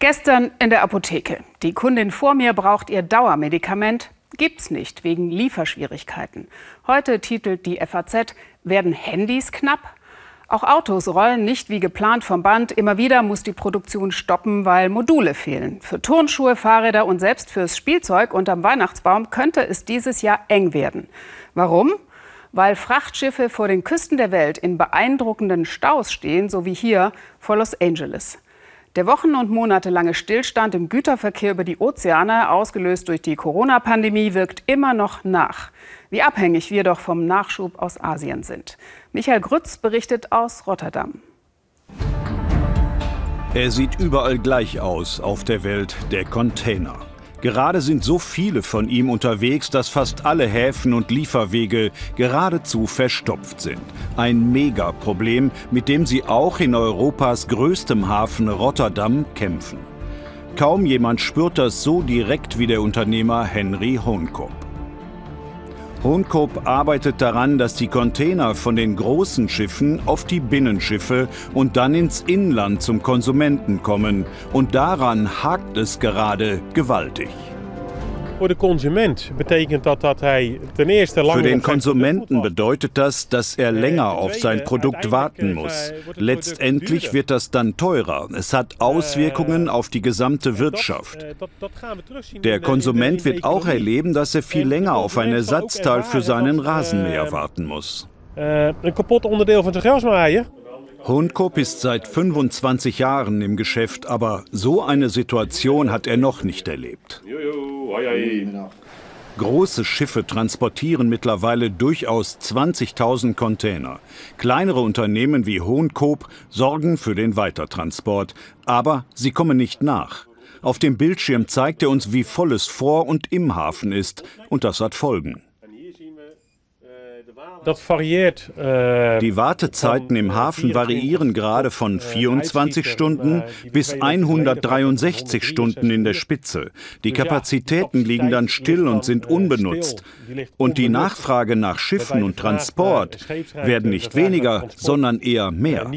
Gestern in der Apotheke. Die Kundin vor mir braucht ihr Dauermedikament. Gibt's nicht wegen Lieferschwierigkeiten. Heute titelt die FAZ, werden Handys knapp? Auch Autos rollen nicht wie geplant vom Band. Immer wieder muss die Produktion stoppen, weil Module fehlen. Für Turnschuhe, Fahrräder und selbst fürs Spielzeug unterm Weihnachtsbaum könnte es dieses Jahr eng werden. Warum? Weil Frachtschiffe vor den Küsten der Welt in beeindruckenden Staus stehen, so wie hier vor Los Angeles. Der wochen- und monatelange Stillstand im Güterverkehr über die Ozeane, ausgelöst durch die Corona-Pandemie, wirkt immer noch nach. Wie abhängig wir doch vom Nachschub aus Asien sind. Michael Grütz berichtet aus Rotterdam. Er sieht überall gleich aus auf der Welt der Container. Gerade sind so viele von ihm unterwegs, dass fast alle Häfen und Lieferwege geradezu verstopft sind. Ein Megaproblem, mit dem sie auch in Europas größtem Hafen Rotterdam kämpfen. Kaum jemand spürt das so direkt wie der Unternehmer Henry Honkop. Honkop arbeitet daran, dass die Container von den großen Schiffen auf die Binnenschiffe und dann ins Inland zum Konsumenten kommen. Und daran hakt es gerade gewaltig. Für den Konsumenten bedeutet das, dass er länger auf sein Produkt warten muss. Letztendlich wird das dann teurer. Es hat Auswirkungen auf die gesamte Wirtschaft. Der Konsument wird auch erleben, dass er viel länger auf ein Ersatzteil für seinen Rasenmäher warten muss. Ein kaputt Onderdeel von zijn grasmaaier. Honkop ist seit 25 Jahren im Geschäft, aber so eine Situation hat er noch nicht erlebt. Große Schiffe transportieren mittlerweile durchaus 20.000 Container. Kleinere Unternehmen wie Hohnkoop sorgen für den Weitertransport, aber sie kommen nicht nach. Auf dem Bildschirm zeigt er uns, wie voll es vor und im Hafen ist, und das hat Folgen. Äh, Die Wartezeiten im Hafen variieren gerade von 24 äh, Stunden bis 163 Stunden in der Spitze. Die Kapazitäten liegen dann still und sind unbenutzt. Und die Nachfrage nach Schiffen und Transport werden nicht weniger, sondern eher mehr.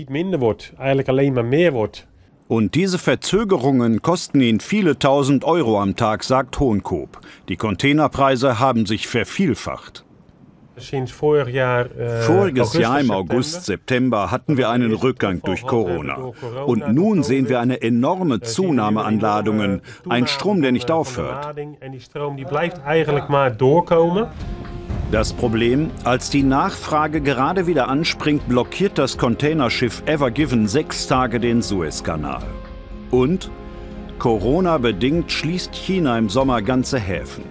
Und diese Verzögerungen kosten ihn viele tausend Euro am Tag, sagt Hohnkoop. Die Containerpreise haben sich vervielfacht. Äh, Voriges Jahr im August, September hatten wir einen Rückgang durch Corona. Und nun sehen wir eine enorme äh, Zunahme an Ladungen, ein Strom, der nicht aufhört. Das Problem, als die Nachfrage gerade wieder anspringt, blockiert das Containerschiff Ever Given sechs Tage den Suezkanal. Und Corona-bedingt schließt China im Sommer ganze Häfen.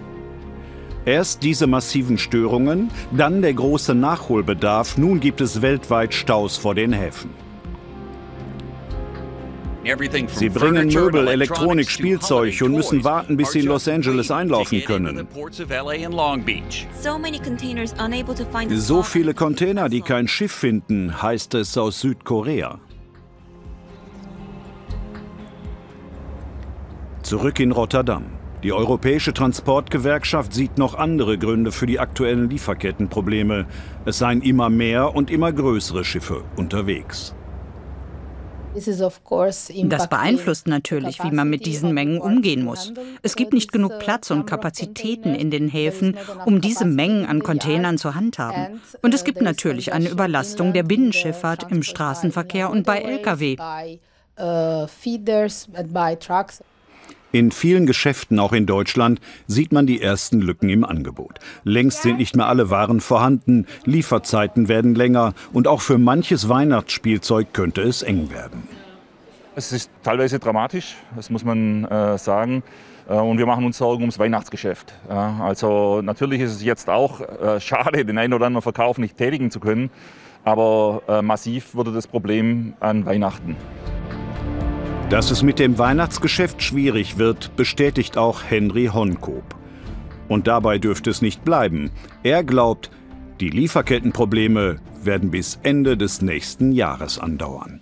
Erst diese massiven Störungen, dann der große Nachholbedarf. Nun gibt es weltweit Staus vor den Häfen. Sie bringen Möbel, Elektronik, Spielzeug und müssen warten, bis sie in Los Angeles einlaufen können. So viele Container, die kein Schiff finden, heißt es aus Südkorea. Zurück in Rotterdam. Die Europäische Transportgewerkschaft sieht noch andere Gründe für die aktuellen Lieferkettenprobleme. Es seien immer mehr und immer größere Schiffe unterwegs. Das beeinflusst natürlich, wie man mit diesen Mengen umgehen muss. Es gibt nicht genug Platz und Kapazitäten in den Häfen, um diese Mengen an Containern zu handhaben. Und es gibt natürlich eine Überlastung der Binnenschifffahrt im Straßenverkehr und bei Lkw. In vielen Geschäften, auch in Deutschland, sieht man die ersten Lücken im Angebot. Längst sind nicht mehr alle Waren vorhanden, Lieferzeiten werden länger und auch für manches Weihnachtsspielzeug könnte es eng werden. Es ist teilweise dramatisch, das muss man äh, sagen. Äh, und wir machen uns Sorgen ums Weihnachtsgeschäft. Ja, also natürlich ist es jetzt auch äh, schade, den einen oder anderen Verkauf nicht tätigen zu können. Aber äh, massiv wurde das Problem an Weihnachten. Dass es mit dem Weihnachtsgeschäft schwierig wird, bestätigt auch Henry Honkoop. Und dabei dürfte es nicht bleiben. Er glaubt, die Lieferkettenprobleme werden bis Ende des nächsten Jahres andauern.